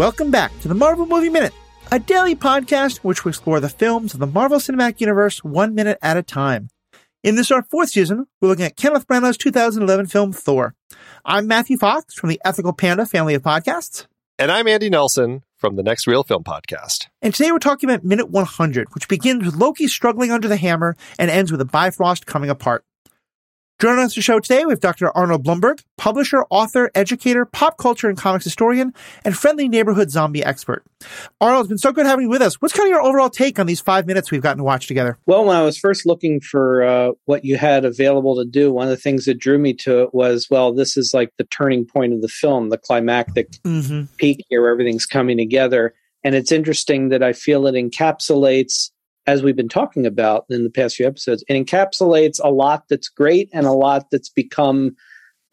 Welcome back to the Marvel Movie Minute, a daily podcast which will explore the films of the Marvel Cinematic Universe one minute at a time. In this, our fourth season, we're looking at Kenneth Branagh's 2011 film Thor. I'm Matthew Fox from the Ethical Panda family of podcasts. And I'm Andy Nelson from the Next Reel Film podcast. And today we're talking about minute 100, which begins with Loki struggling under the hammer and ends with the Bifrost coming apart. Joining us the show today, we have Dr. Arnold Blumberg, publisher, author, educator, pop culture and comics historian, and friendly neighborhood zombie expert. Arnold, it's been so good having you with us. What's kind of your overall take on these five minutes we've gotten to watch together? Well, when I was first looking for uh, what you had available to do, one of the things that drew me to it was, well, this is like the turning point of the film, the climactic mm-hmm. peak here where everything's coming together. And it's interesting that I feel it encapsulates as we've been talking about in the past few episodes, it encapsulates a lot that's great and a lot that's become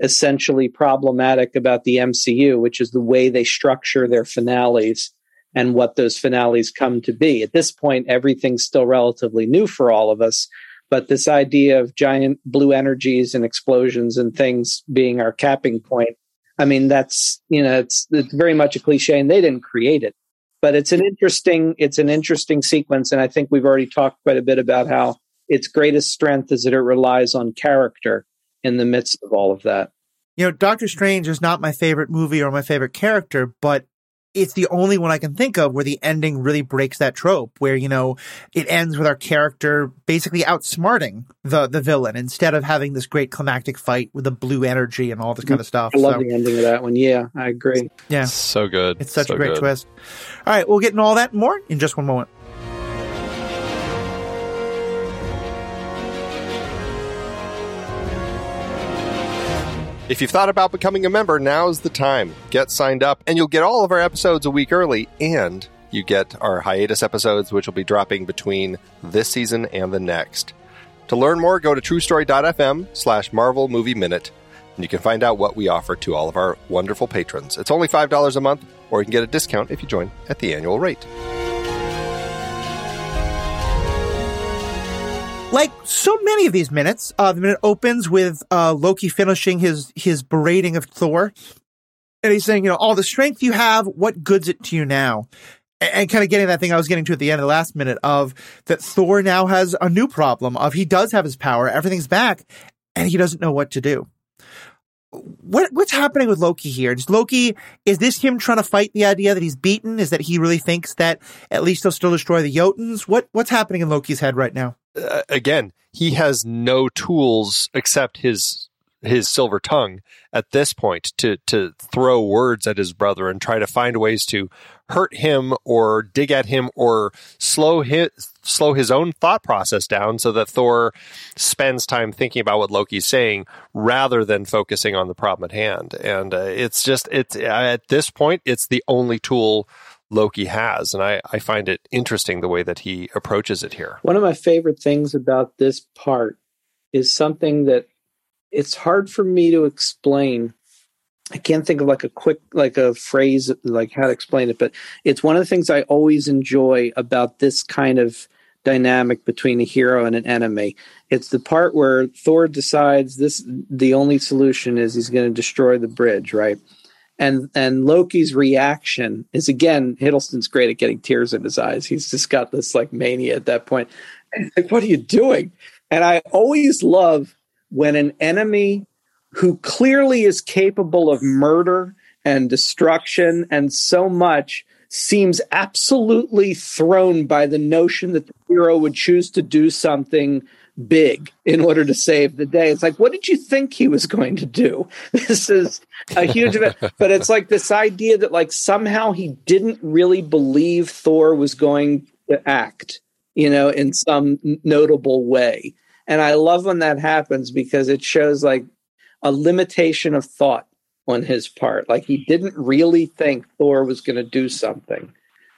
essentially problematic about the MCU, which is the way they structure their finales and what those finales come to be. At this point, everything's still relatively new for all of us. But this idea of giant blue energies and explosions and things being our capping point, I mean, that's, you know, it's, it's very much a cliche and they didn't create it but it's an interesting it's an interesting sequence and i think we've already talked quite a bit about how its greatest strength is that it relies on character in the midst of all of that. You know doctor strange is not my favorite movie or my favorite character but it's the only one I can think of where the ending really breaks that trope, where, you know, it ends with our character basically outsmarting the, the villain instead of having this great climactic fight with the blue energy and all this kind of stuff. I love so, the ending of that one. Yeah, I agree. Yeah. So good. It's such so a great good. twist. All right, we'll get into all that more in just one moment. If you've thought about becoming a member, now's the time. Get signed up, and you'll get all of our episodes a week early, and you get our hiatus episodes, which will be dropping between this season and the next. To learn more, go to truestory.fm slash Marvel Movie Minute, and you can find out what we offer to all of our wonderful patrons. It's only $5 a month, or you can get a discount if you join at the annual rate. Like so many of these minutes, uh, the minute opens with uh, Loki finishing his his berating of Thor, and he's saying, you know, all the strength you have, what good's it to you now? And, and kind of getting that thing I was getting to at the end of the last minute of that Thor now has a new problem of he does have his power, everything's back, and he doesn't know what to do. What what's happening with Loki here? Is Loki is this him trying to fight the idea that he's beaten? Is that he really thinks that at least he'll still destroy the Jotuns? What what's happening in Loki's head right now? Uh, again, he has no tools except his his silver tongue at this point to to throw words at his brother and try to find ways to hurt him or dig at him or slow his slow his own thought process down so that Thor spends time thinking about what Loki's saying rather than focusing on the problem at hand. And uh, it's just it's at this point it's the only tool Loki has. And I, I find it interesting the way that he approaches it here. One of my favorite things about this part is something that it's hard for me to explain. I can't think of like a quick like a phrase like how to explain it, but it's one of the things I always enjoy about this kind of dynamic between a hero and an enemy. It's the part where Thor decides this the only solution is he's going to destroy the bridge, right? And and Loki's reaction is again Hiddleston's great at getting tears in his eyes. He's just got this like mania at that point. Like, what are you doing? And I always love when an enemy who clearly is capable of murder and destruction and so much seems absolutely thrown by the notion that the hero would choose to do something big in order to save the day. It's like, what did you think he was going to do? This is a huge event. But it's like this idea that like somehow he didn't really believe Thor was going to act, you know, in some notable way. And I love when that happens because it shows like a limitation of thought on his part. Like he didn't really think Thor was going to do something.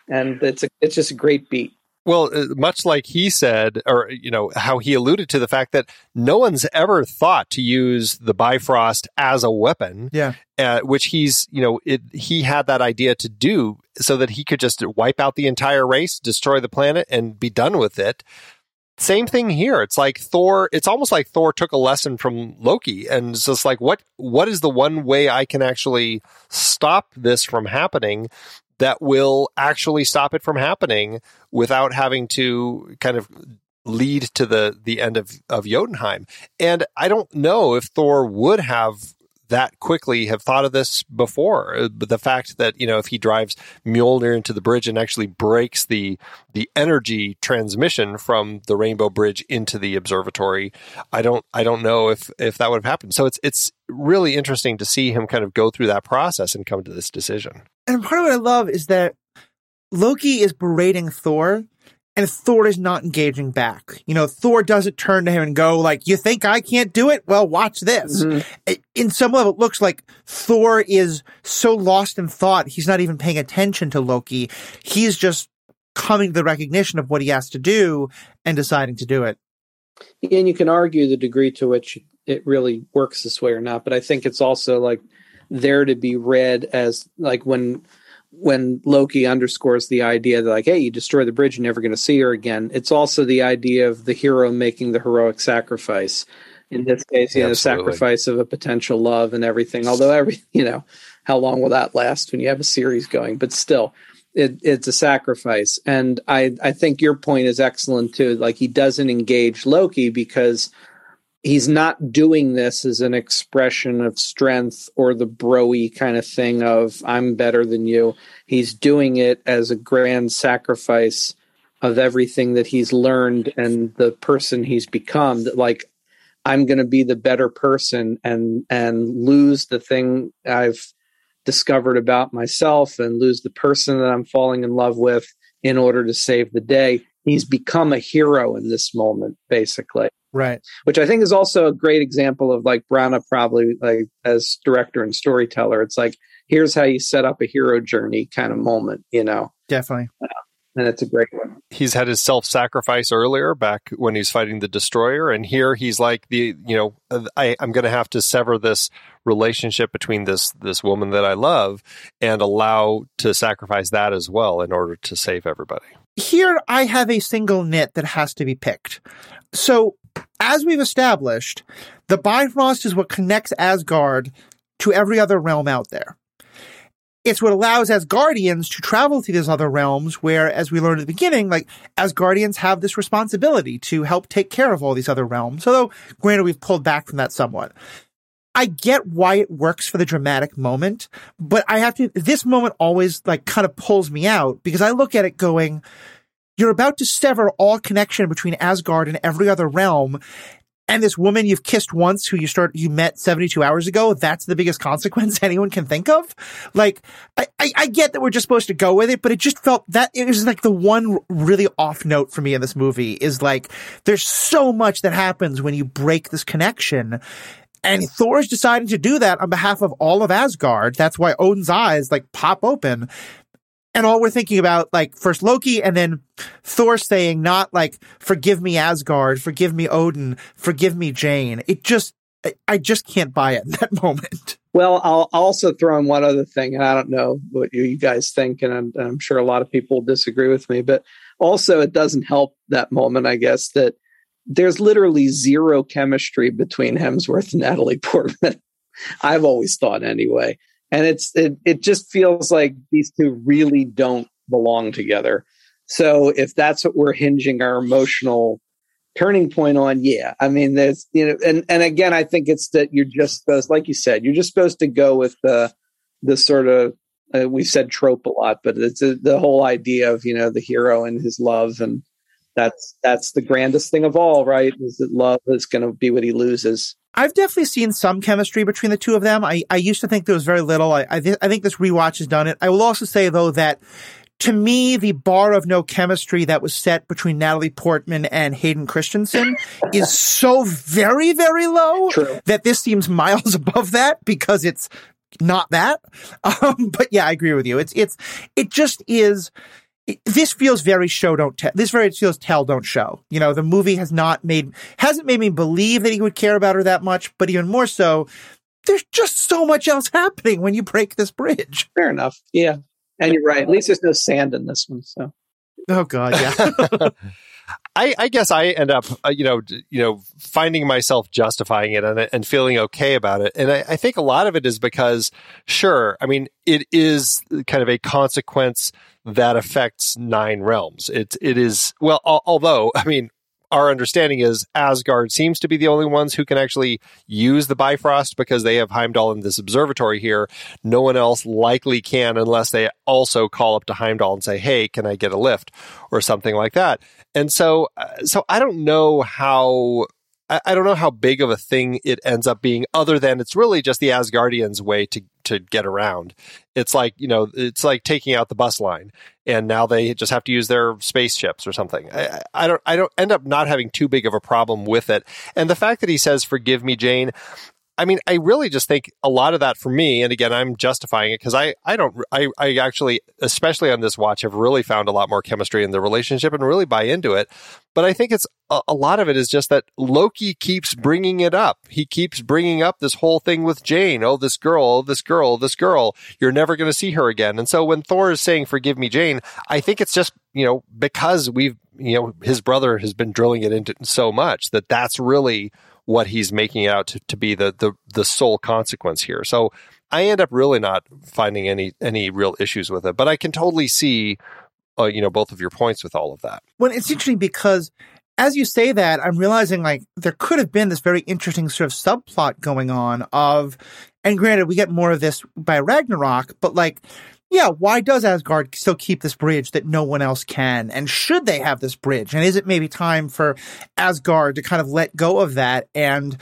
And it's a, it's just a great beat. Well, uh, much like he said, or, you know, how he alluded to the fact that no one's ever thought to use the Bifrost as a weapon. Yeah. Uh, which he's, you know, it, he had that idea to do so that he could just wipe out the entire race, destroy the planet, and be done with it. Same thing here. It's like Thor, it's almost like Thor took a lesson from Loki and it's just like, what, what is the one way I can actually stop this from happening? That will actually stop it from happening without having to kind of lead to the the end of of Jotunheim. And I don't know if Thor would have that quickly have thought of this before. But the fact that you know if he drives Mjolnir into the bridge and actually breaks the the energy transmission from the Rainbow Bridge into the observatory, I don't I don't know if if that would have happened. So it's it's really interesting to see him kind of go through that process and come to this decision. And part of what I love is that Loki is berating Thor and Thor is not engaging back. You know, Thor doesn't turn to him and go like, "You think I can't do it? Well, watch this." Mm-hmm. In some level, it looks like Thor is so lost in thought he's not even paying attention to Loki. He's just coming to the recognition of what he has to do and deciding to do it. And you can argue the degree to which it really works this way or not, but I think it's also like there to be read as like when when Loki underscores the idea that like, hey, you destroy the bridge, you're never going to see her again. It's also the idea of the hero making the heroic sacrifice. In this case, you know, the sacrifice of a potential love and everything. Although every, you know, how long will that last when you have a series going? But still, it, it's a sacrifice. And I, I think your point is excellent too. Like he doesn't engage Loki because he's not doing this as an expression of strength or the broy kind of thing of I'm better than you. He's doing it as a grand sacrifice of everything that he's learned and the person he's become that like I'm going to be the better person and and lose the thing I've discovered about myself and lose the person that I'm falling in love with in order to save the day. He's become a hero in this moment basically. Right. Which I think is also a great example of like Branagh probably like as director and storyteller. It's like here's how you set up a hero journey kind of moment, you know. Definitely. Uh, and it's a great one. He's had his self-sacrifice earlier back when he's fighting the destroyer and here he's like the you know I I'm going to have to sever this relationship between this this woman that I love and allow to sacrifice that as well in order to save everybody. Here I have a single nit that has to be picked. So as we've established, the Bifrost is what connects Asgard to every other realm out there. It's what allows Asgardians to travel to these other realms where, as we learned at the beginning, like Asgardians have this responsibility to help take care of all these other realms. Although, granted, we've pulled back from that somewhat. I get why it works for the dramatic moment, but I have to, this moment always like kind of pulls me out because I look at it going, you're about to sever all connection between Asgard and every other realm. And this woman you've kissed once who you start, you met 72 hours ago, that's the biggest consequence anyone can think of. Like, I, I, I get that we're just supposed to go with it, but it just felt that it was like the one really off note for me in this movie is like, there's so much that happens when you break this connection. And Thor's deciding to do that on behalf of all of Asgard. That's why Odin's eyes like pop open and all we're thinking about like first Loki and then Thor saying not like forgive me Asgard, forgive me Odin, forgive me Jane. It just I just can't buy it in that moment. Well, I'll also throw in one other thing, and I don't know what you guys think, and I'm, I'm sure a lot of people disagree with me, but also it doesn't help that moment, I guess, that there's literally zero chemistry between Hemsworth and Natalie Portman. I've always thought anyway and it's it, it just feels like these two really don't belong together. So if that's what we're hinging our emotional turning point on yeah i mean there's you know and and again i think it's that you're just supposed like you said you're just supposed to go with the the sort of uh, we've said trope a lot but it's a, the whole idea of you know the hero and his love and that's that's the grandest thing of all right is that love is going to be what he loses I've definitely seen some chemistry between the two of them. I, I used to think there was very little. I, I, th- I think this rewatch has done it. I will also say though that to me, the bar of no chemistry that was set between Natalie Portman and Hayden Christensen is so very, very low True. that this seems miles above that because it's not that. Um, but yeah, I agree with you. It's, it's, it just is, this feels very show don't tell. This very feels tell don't show. You know, the movie has not made hasn't made me believe that he would care about her that much, but even more so, there's just so much else happening when you break this bridge. Fair enough. Yeah, and you're right. At least there's no sand in this one. So. Oh God, yeah. I, I guess I end up, uh, you know, you know, finding myself justifying it and, and feeling okay about it. And I, I think a lot of it is because, sure, I mean, it is kind of a consequence that affects nine realms. It, it is, well, although, I mean, our understanding is Asgard seems to be the only ones who can actually use the Bifrost because they have Heimdall in this observatory here. No one else likely can unless they also call up to Heimdall and say, "Hey, can I get a lift?" or something like that. And so, uh, so I don't know how I, don't know how big of a thing it ends up being, other than it's really just the Asgardians' way to to get around. It's like you know, it's like taking out the bus line, and now they just have to use their spaceships or something. I, I don't, I don't end up not having too big of a problem with it. And the fact that he says, "Forgive me, Jane," I mean, I really just think a lot of that for me, and again, I'm justifying it because I, I don't, I, I actually, especially on this watch, have really found a lot more chemistry in the relationship and really buy into it. But I think it's a, a lot of it is just that Loki keeps bringing it up. He keeps bringing up this whole thing with Jane. Oh, this girl, oh, this girl, this girl. You're never going to see her again. And so when Thor is saying, forgive me, Jane, I think it's just, you know, because we've, you know, his brother has been drilling it into so much that that's really what he's making out to, to be the, the, the sole consequence here. So I end up really not finding any, any real issues with it, but I can totally see, uh, you know, both of your points with all of that. Well, it's interesting because as you say that, I'm realizing like there could have been this very interesting sort of subplot going on of, and granted, we get more of this by Ragnarok, but like yeah, why does Asgard still keep this bridge that no one else can? And should they have this bridge? And is it maybe time for Asgard to kind of let go of that? And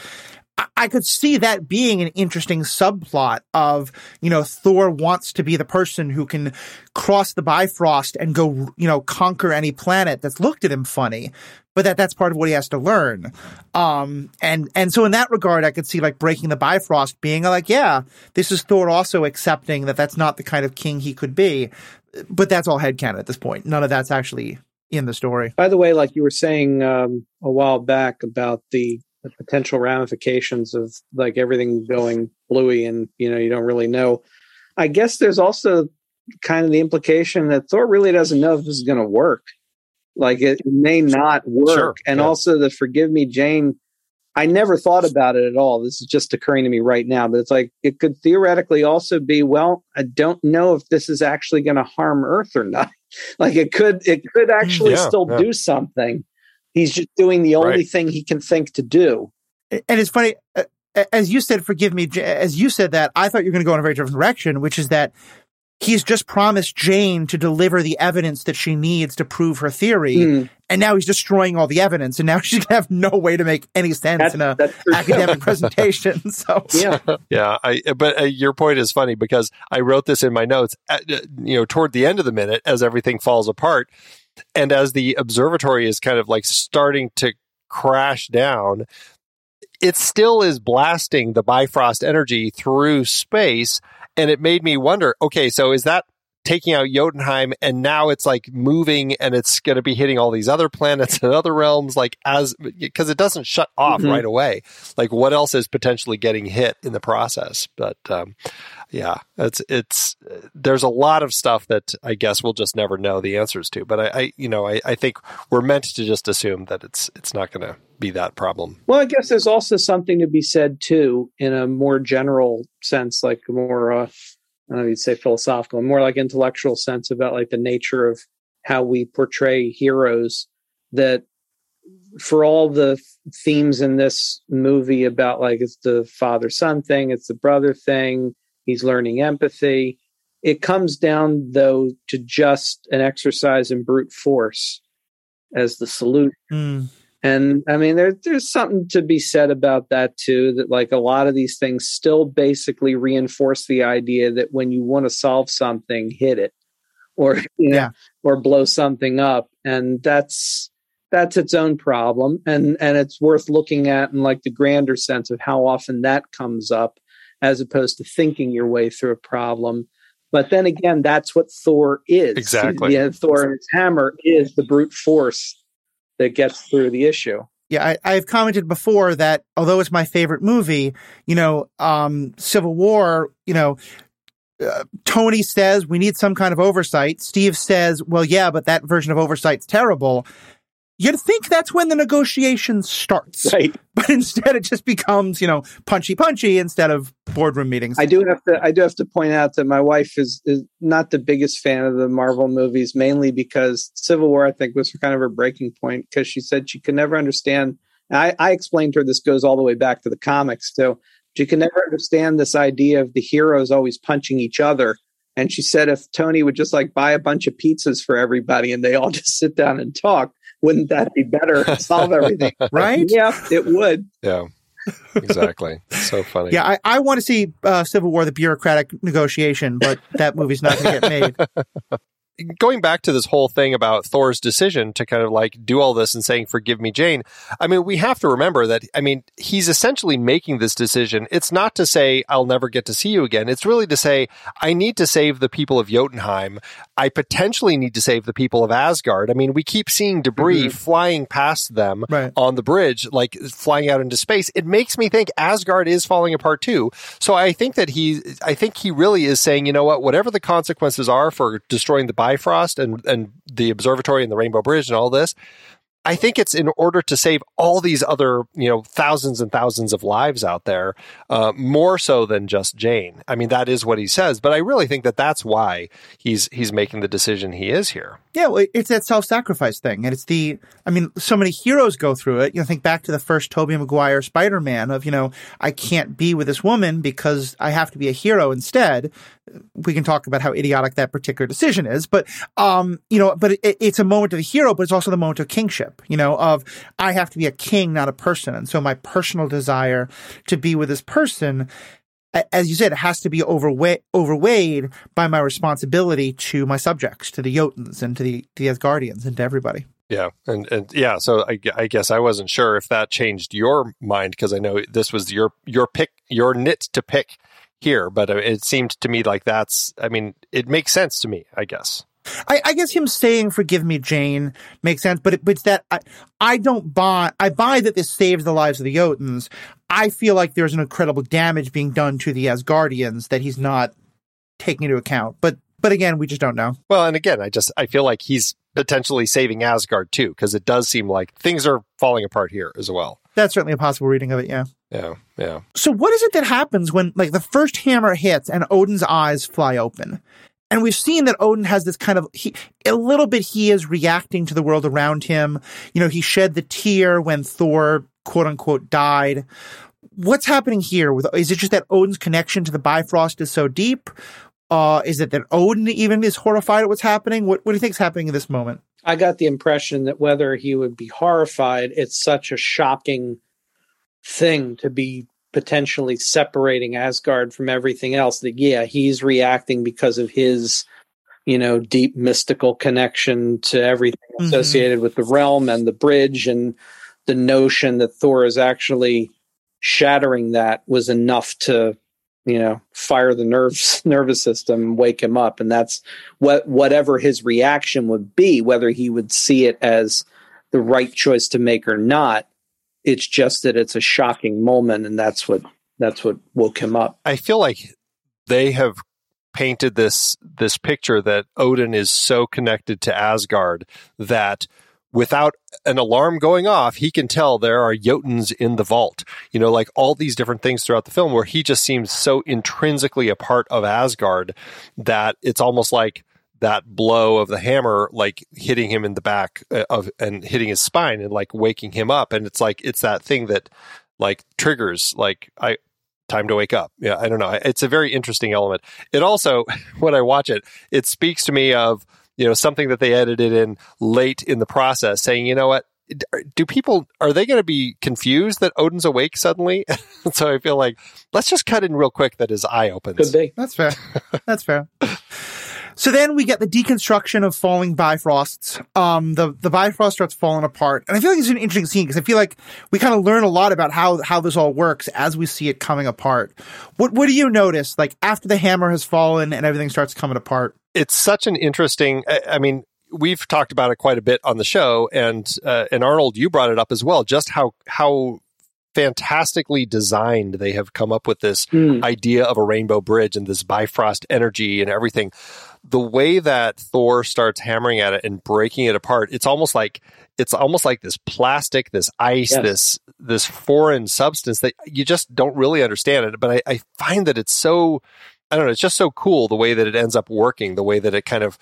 I could see that being an interesting subplot of, you know, Thor wants to be the person who can cross the Bifrost and go, you know, conquer any planet that's looked at him funny but that that's part of what he has to learn. Um, and, and so in that regard, I could see like breaking the Bifrost being like, yeah, this is Thor also accepting that that's not the kind of king he could be. But that's all headcanon at this point. None of that's actually in the story. By the way, like you were saying um, a while back about the, the potential ramifications of like everything going bluey and, you know, you don't really know. I guess there's also kind of the implication that Thor really doesn't know if this is going to work. Like it may not work. Sure, and yeah. also the forgive me, Jane. I never thought about it at all. This is just occurring to me right now, but it's like it could theoretically also be, well, I don't know if this is actually going to harm Earth or not. like it could, it could actually yeah, still yeah. do something. He's just doing the only right. thing he can think to do. And it's funny, uh, as you said, forgive me, as you said that, I thought you were going to go in a very different direction, which is that he's just promised Jane to deliver the evidence that she needs to prove her theory. Mm. And now he's destroying all the evidence. And now she's going to have no way to make any sense that's, in a academic presentation. So, yeah. Yeah. I, but uh, your point is funny because I wrote this in my notes, at, uh, you know, toward the end of the minute as everything falls apart. And as the observatory is kind of like starting to crash down, it still is blasting the Bifrost energy through space and it made me wonder okay so is that taking out Jotunheim and now it's like moving and it's going to be hitting all these other planets and other realms like as because it doesn't shut off mm-hmm. right away like what else is potentially getting hit in the process but um, yeah it's it's there's a lot of stuff that I guess we'll just never know the answers to but I, I you know I, I think we're meant to just assume that it's it's not going to be that problem. Well, I guess there's also something to be said too, in a more general sense, like more, uh, I don't know you'd say philosophical, more like intellectual sense about like the nature of how we portray heroes. That for all the themes in this movie about like it's the father son thing, it's the brother thing, he's learning empathy. It comes down though to just an exercise in brute force as the solution. Mm. And I mean, there, there's something to be said about that too. That like a lot of these things still basically reinforce the idea that when you want to solve something, hit it, or you know, yeah. or blow something up, and that's that's its own problem, and and it's worth looking at in like the grander sense of how often that comes up, as opposed to thinking your way through a problem. But then again, that's what Thor is. Exactly. Yeah, Thor and his hammer is the brute force that gets through the issue. Yeah, I, have commented before that although it's my favorite movie, you know, um, Civil War, you know, uh, Tony says we need some kind of oversight. Steve says, well, yeah, but that version of oversight's terrible. You'd think that's when the negotiation starts, Right. but instead it just becomes, you know, punchy punchy instead of boardroom meetings. I do have to I do have to point out that my wife is, is not the biggest fan of the Marvel movies, mainly because Civil War I think was kind of her breaking point because she said she could never understand. and I, I explained to her this goes all the way back to the comics too. She could never understand this idea of the heroes always punching each other. And she said if Tony would just like buy a bunch of pizzas for everybody and they all just sit down and talk, wouldn't that be better? Solve everything. right? yeah, it would. Yeah. Exactly. so funny. Yeah, I, I want to see uh, Civil War, the bureaucratic negotiation, but that movie's not going to get made. going back to this whole thing about Thor's decision to kind of like do all this and saying, forgive me, Jane, I mean, we have to remember that, I mean, he's essentially making this decision. It's not to say, I'll never get to see you again. It's really to say, I need to save the people of Jotunheim. I potentially need to save the people of Asgard. I mean, we keep seeing debris Mhm. flying past them Right. on the bridge, like flying out into space. It makes me think Asgard is falling apart too. So I think that he, I think he really is saying, you know what, whatever the consequences are for destroying the Bifrost and, and the observatory and the Rainbow Bridge and all this, I think it's in order to save all these other, you know, thousands and thousands of lives out there, uh, more so than just Jane. I mean, that is what he says, but I really think that that's why he's he's making the decision he is here. Yeah, well, it's that self-sacrifice thing, and it's the. I mean, so many heroes go through it. You know, think back to the first Tobey Maguire Spider-Man of you know, I can't be with this woman because I have to be a hero instead. We can talk about how idiotic that particular decision is, but um, you know, but it, it's a moment of the hero, but it's also the moment of kingship. You know, of I have to be a king, not a person, and so my personal desire to be with this person as you said, it has to be overweight, overweighed by my responsibility to my subjects, to the Jotuns and to the, to the Asgardians and to everybody. Yeah, and and yeah, so I, I guess I wasn't sure if that changed your mind because I know this was your your pick, your nit to pick here, but uh, it seemed to me like that's. I mean, it makes sense to me. I guess. I, I guess him saying "Forgive me, Jane" makes sense, but it, but it's that I, I don't buy. I buy that this saves the lives of the Jotuns. I feel like there's an incredible damage being done to the Asgardians that he's not taking into account. But but again, we just don't know. Well, and again, I just I feel like he's potentially saving Asgard too because it does seem like things are falling apart here as well. That's certainly a possible reading of it. Yeah. Yeah, yeah. So what is it that happens when like the first hammer hits and Odin's eyes fly open? And we've seen that Odin has this kind of he, a little bit he is reacting to the world around him. You know, he shed the tear when Thor quote unquote died. What's happening here with is it just that Odin's connection to the Bifrost is so deep? Uh is it that Odin even is horrified at what's happening? What what do you think is happening in this moment? I got the impression that whether he would be horrified, it's such a shocking thing to be potentially separating Asgard from everything else that yeah, he's reacting because of his you know deep mystical connection to everything Mhm. associated with the realm and the bridge and the notion that Thor is actually shattering that was enough to you know fire the nerves nervous system wake him up and that's what whatever his reaction would be whether he would see it as the right choice to make or not it's just that it's a shocking moment and that's what that's what woke him up I feel like they have painted this this picture that Odin is so connected to Asgard that without an alarm going off, he can tell there are Jotuns in the vault. You know, like all these different things throughout the film where he just seems so intrinsically a part of Asgard that it's almost like that blow of the hammer like hitting him in the back uh, of and hitting his spine and like waking him up and it's like it's that thing that like triggers like I time to wake up. Yeah, I don't know. It's a very interesting element. It also, when I watch it, it speaks to me of you know something that they edited in late in the process, saying, you know what. Do people are they going to be confused that Odin's awake suddenly? so I feel like let's just cut in real quick that his eye opens. could be That's fair. That's fair. So then we get the deconstruction of falling Bifrosts. Um, the, the Bifrost starts falling apart. And I feel like it's an interesting scene because I feel like we kind of learn a lot about how, how this all works as we see it coming apart. What, what do you notice? Like after the hammer has fallen and everything starts coming apart? it's such an interesting. I, I mean, we've talked about it quite a bit on the show, and uh, and Arnold, you brought it up as well. Just how how fantastically designed they have come up with this Hmm. idea of a rainbow bridge and this Bifrost energy and everything. The way that Thor starts hammering at it and breaking it apart, it's almost like it's almost like this plastic, this ice, yes. this this foreign substance that you just don't really understand it. But I, I find that it's so I don't know, it's just so cool the way that it ends up working, the way that it kind of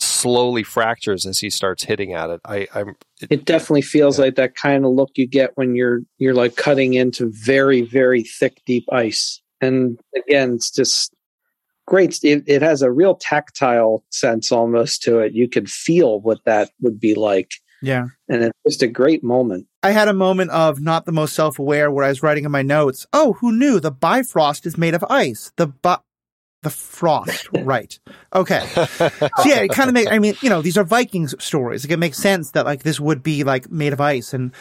slowly fractures as he starts hitting at it. I, I'm. It, it definitely feels yeah. like that kind of look you get when you're you're like cutting into very very thick deep ice. And again, it's just great. It, it has a real tactile sense almost to it. You could feel what that would be like. Yeah. And it's just a great moment. I had a moment of not the most self aware where I was writing in my notes, oh, who knew the Bifrost is made of ice? The bu- the frost, right? Okay, so yeah, it kind of makes. I mean, you know, these are Vikings stories. Like, it makes sense that like this would be like made of ice, and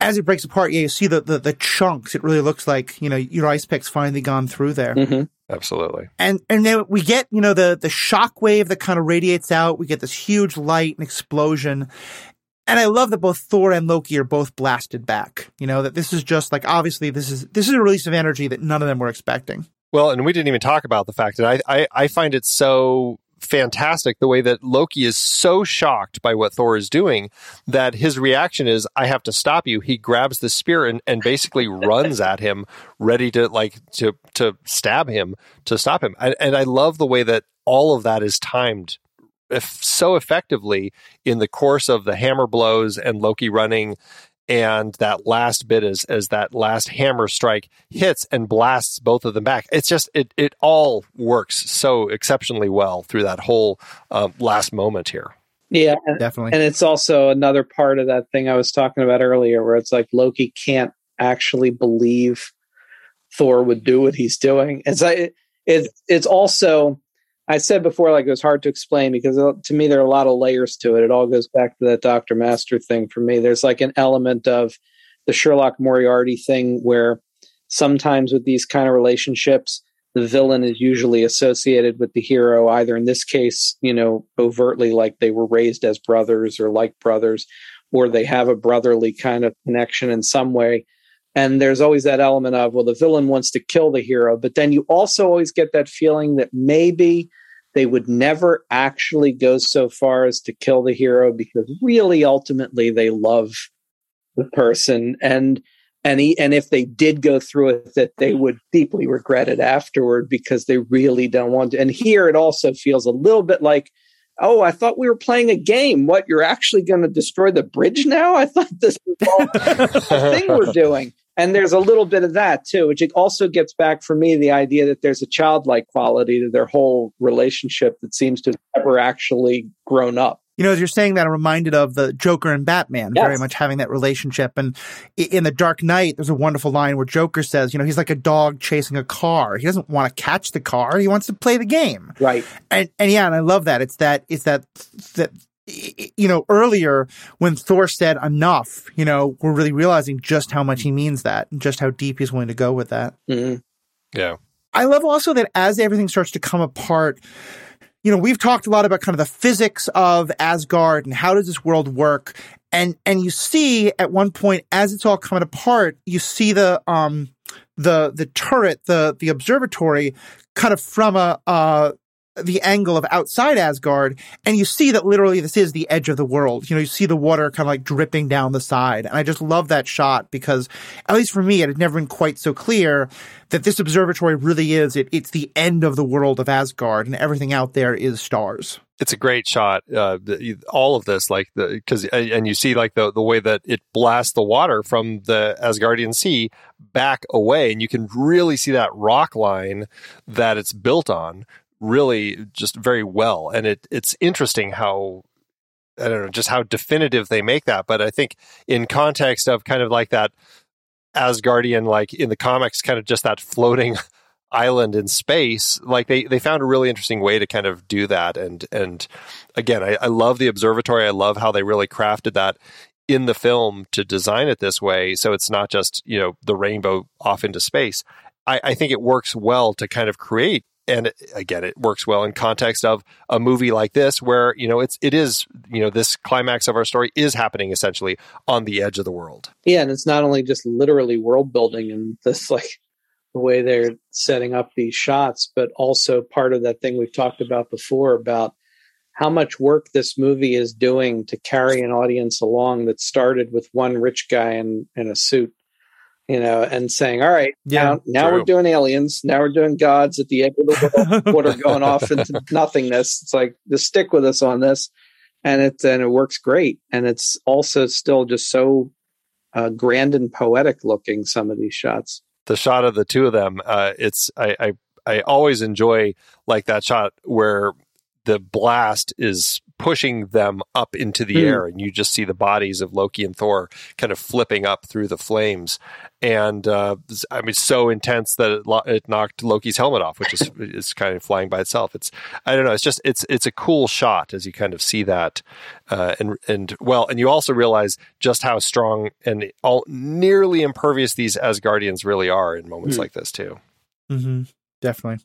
as it breaks apart, yeah, you see the the, the chunks. It really looks like you know your ice pick's finally gone through there. Mm-hmm. Absolutely. And and then we get you know the the shock wave that kind of radiates out. We get this huge light and explosion. And I love that both Thor and Loki are both blasted back. You know that this is just like obviously this is this is a release of energy that none of them were expecting. Well, and we didn't even talk about the fact that I, I, I find it so fantastic the way that Loki is so shocked by what Thor is doing that his reaction is, I have to stop you. He grabs the spear and, and basically runs at him, ready to like to to stab him to stop him. And, and I love the way that all of that is timed so effectively in the course of the hammer blows and Loki running and that last bit is as that last hammer strike hits and blasts both of them back. It's just it it all works so exceptionally well through that whole uh, last moment here. Yeah, definitely. And it's also another part of that thing I was talking about earlier, where it's like Loki can't actually believe Thor would do what he's doing. It's like it, it's also I said before, like it was hard to explain because uh, to me there are a lot of layers to it. It all goes back to that Doctor Master thing for me. There's like an element of the Sherlock Moriarty thing where sometimes with these kind of relationships, the villain is usually associated with the hero, either in this case, you know, overtly like they were raised as brothers or like brothers, or they have a brotherly kind of connection in some way. And there's always that element of, well, the villain wants to kill the hero, but then you also always get that feeling that maybe they would never actually go so far as to kill the hero because really ultimately they love the person. And and he, and if they did go through with it they would deeply regret it afterward because they really don't want to. And here it also feels a little bit like oh i thought we were playing a game. What you're actually going to destroy the bridge now? I thought this was all the thing we're doing and there's a little bit of that too, which also gets back for me the idea that there's a childlike quality to their whole relationship that seems to have never actually grown up. You know, as you're saying that, I'm reminded of the Joker and Batman, yes. very much having that relationship. And in The Dark Knight, there's a wonderful line where Joker says, you know, he's like a dog chasing a car. He doesn't want to catch the car. He wants to play the game. Right. And, and yeah, and I love that. It's that, it's that, that you know, earlier when Thor said enough, you know, we're really realizing just how much he means that and just how deep he's willing to go with that. Mm-hmm. Yeah. I love also that as everything starts to come apart, you know, we've talked a lot about kind of the physics of Asgard and how does this world work. And, and you see at one point, as it's all coming apart, you see the, um, the, the turret, the, the observatory kind of from a, uh, the angle of outside Asgard, and you see that literally this is the edge of the world. You know, you see the water kind of like dripping down the side. And I just love that shot because, at least for me, it had never been quite so clear that this observatory really is, it, it's the end of the world of Asgard, and everything out there is stars. It's a great shot. Uh, all of this, like the, because, and you see like the, the way that it blasts the water from the Asgardian sea back away, and you can really see that rock line that it's built on really just very well. And it it's interesting how I don't know just how definitive they make that. But I think in context of kind of like that Asgardian, like in the comics, kind of just that floating island in space, like they they found a really interesting way to kind of do that. And and again, I, I love the observatory. I love how they really crafted that in the film to design it this way. So it's not just you know the rainbow off into space. I, I think it works well to kind of create and again it works well in context of a movie like this where you know it's it is you know this climax of our story is happening essentially on the edge of the world. Yeah and it's not only just literally world building and this like the way they're setting up these shots, but also part of that thing we've talked about before about how much work this movie is doing to carry an audience along that started with one rich guy in, in a suit, you know, and saying, all right, Yeah, now, now true. we're doing aliens. Now we're doing gods at the end of the world. Water going off into nothingness. It's like, just stick with us on this. And it, and it works great. And it's also still just so uh, grand and poetic looking, some of these shots. the shot of the two of them uh it's I, I i always enjoy like that shot where the blast is pushing them up into the Hmm. air and you just see the bodies of loki and thor kind of flipping up through the flames and uh i mean so intense that it, lo- it knocked loki's helmet off which is is kind of flying by itself it's i don't know it's just it's it's a cool shot as you kind of see that uh and and well and you also realize just how strong and all nearly impervious these asgardians really are in moments Hmm. like this too Mm-hmm. Definitely.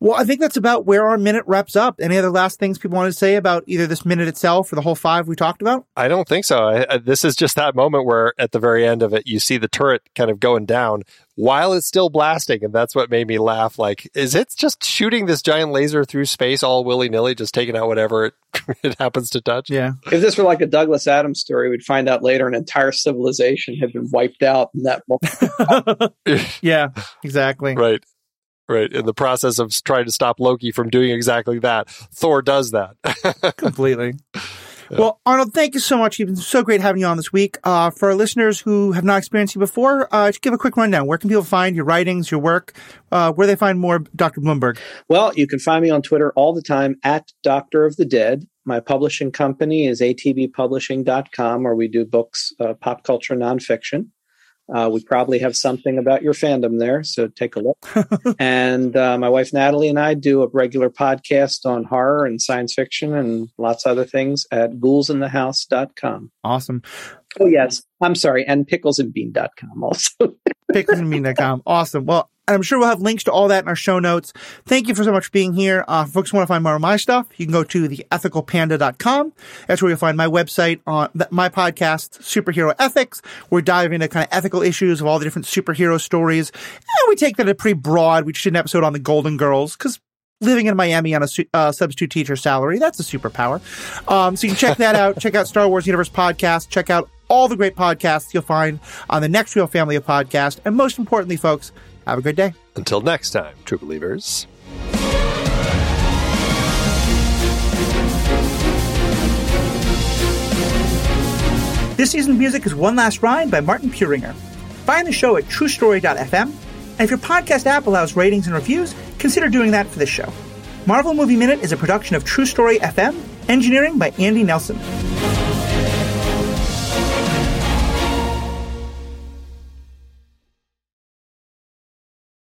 Well, I think that's about where our minute wraps up. Any other last things people want to say about either this minute itself or the whole five we talked about? I don't think so. I, I, this is just that moment where, at the very end of it, you see the turret kind of going down while it's still blasting, and that's what made me laugh. Like, is it just shooting this giant laser through space all willy nilly, just taking out whatever it, it happens to touch? Yeah. If this were like a Douglas Adams story, we'd find out later an entire civilization had been wiped out in that moment. yeah, exactly. Right, right. In the process of trying to stop Loki from doing exactly that, Thor does that. Completely. Well, Arnold, thank you so much. It's been so great having you on this week. Uh, for our listeners who have not experienced you before, uh, just give a quick rundown. Where can people find your writings, your work? Uh, where they find more Dr. Blumberg? Well, you can find me on Twitter all the time at Doctor of the Dead. My publishing company is atbpublishing.com, where we do books, uh, pop culture nonfiction. Uh, we probably have something about your fandom there, so take a look. and uh, my wife Natalie and I do a regular podcast on horror and science fiction and lots of other things at ghoulsinthehouse.com. Awesome. Oh, yes. I'm sorry. And picklesandbean.com also. Picklandmean.com. Awesome. Well, I'm sure we'll have links to all that in our show notes. Thank you for so much for being here. Uh, if folks want to find more of my stuff, you can go to theethicalpanda.com. That's where you'll find my website on th- my podcast, Superhero Ethics. We're diving into kind of ethical issues of all the different superhero stories. And we take that a pretty broad. We just did an episode on the Golden Girls because living in Miami on a uh, substitute teacher salary, that's a superpower. Um, so you can check that out. Check out Star Wars Universe podcast. Check out all the great podcasts you'll find on the Next Reel family of podcasts. And most importantly, folks, have a great day. Until next time, true believers. This season's music is One Last Ride by Martin Puringer. Find the show at truestory.fm. And if your podcast app allows ratings and reviews, consider doing that for this show. Marvel Movie Minute is a production of True Story FM, engineering by Andy Nelson.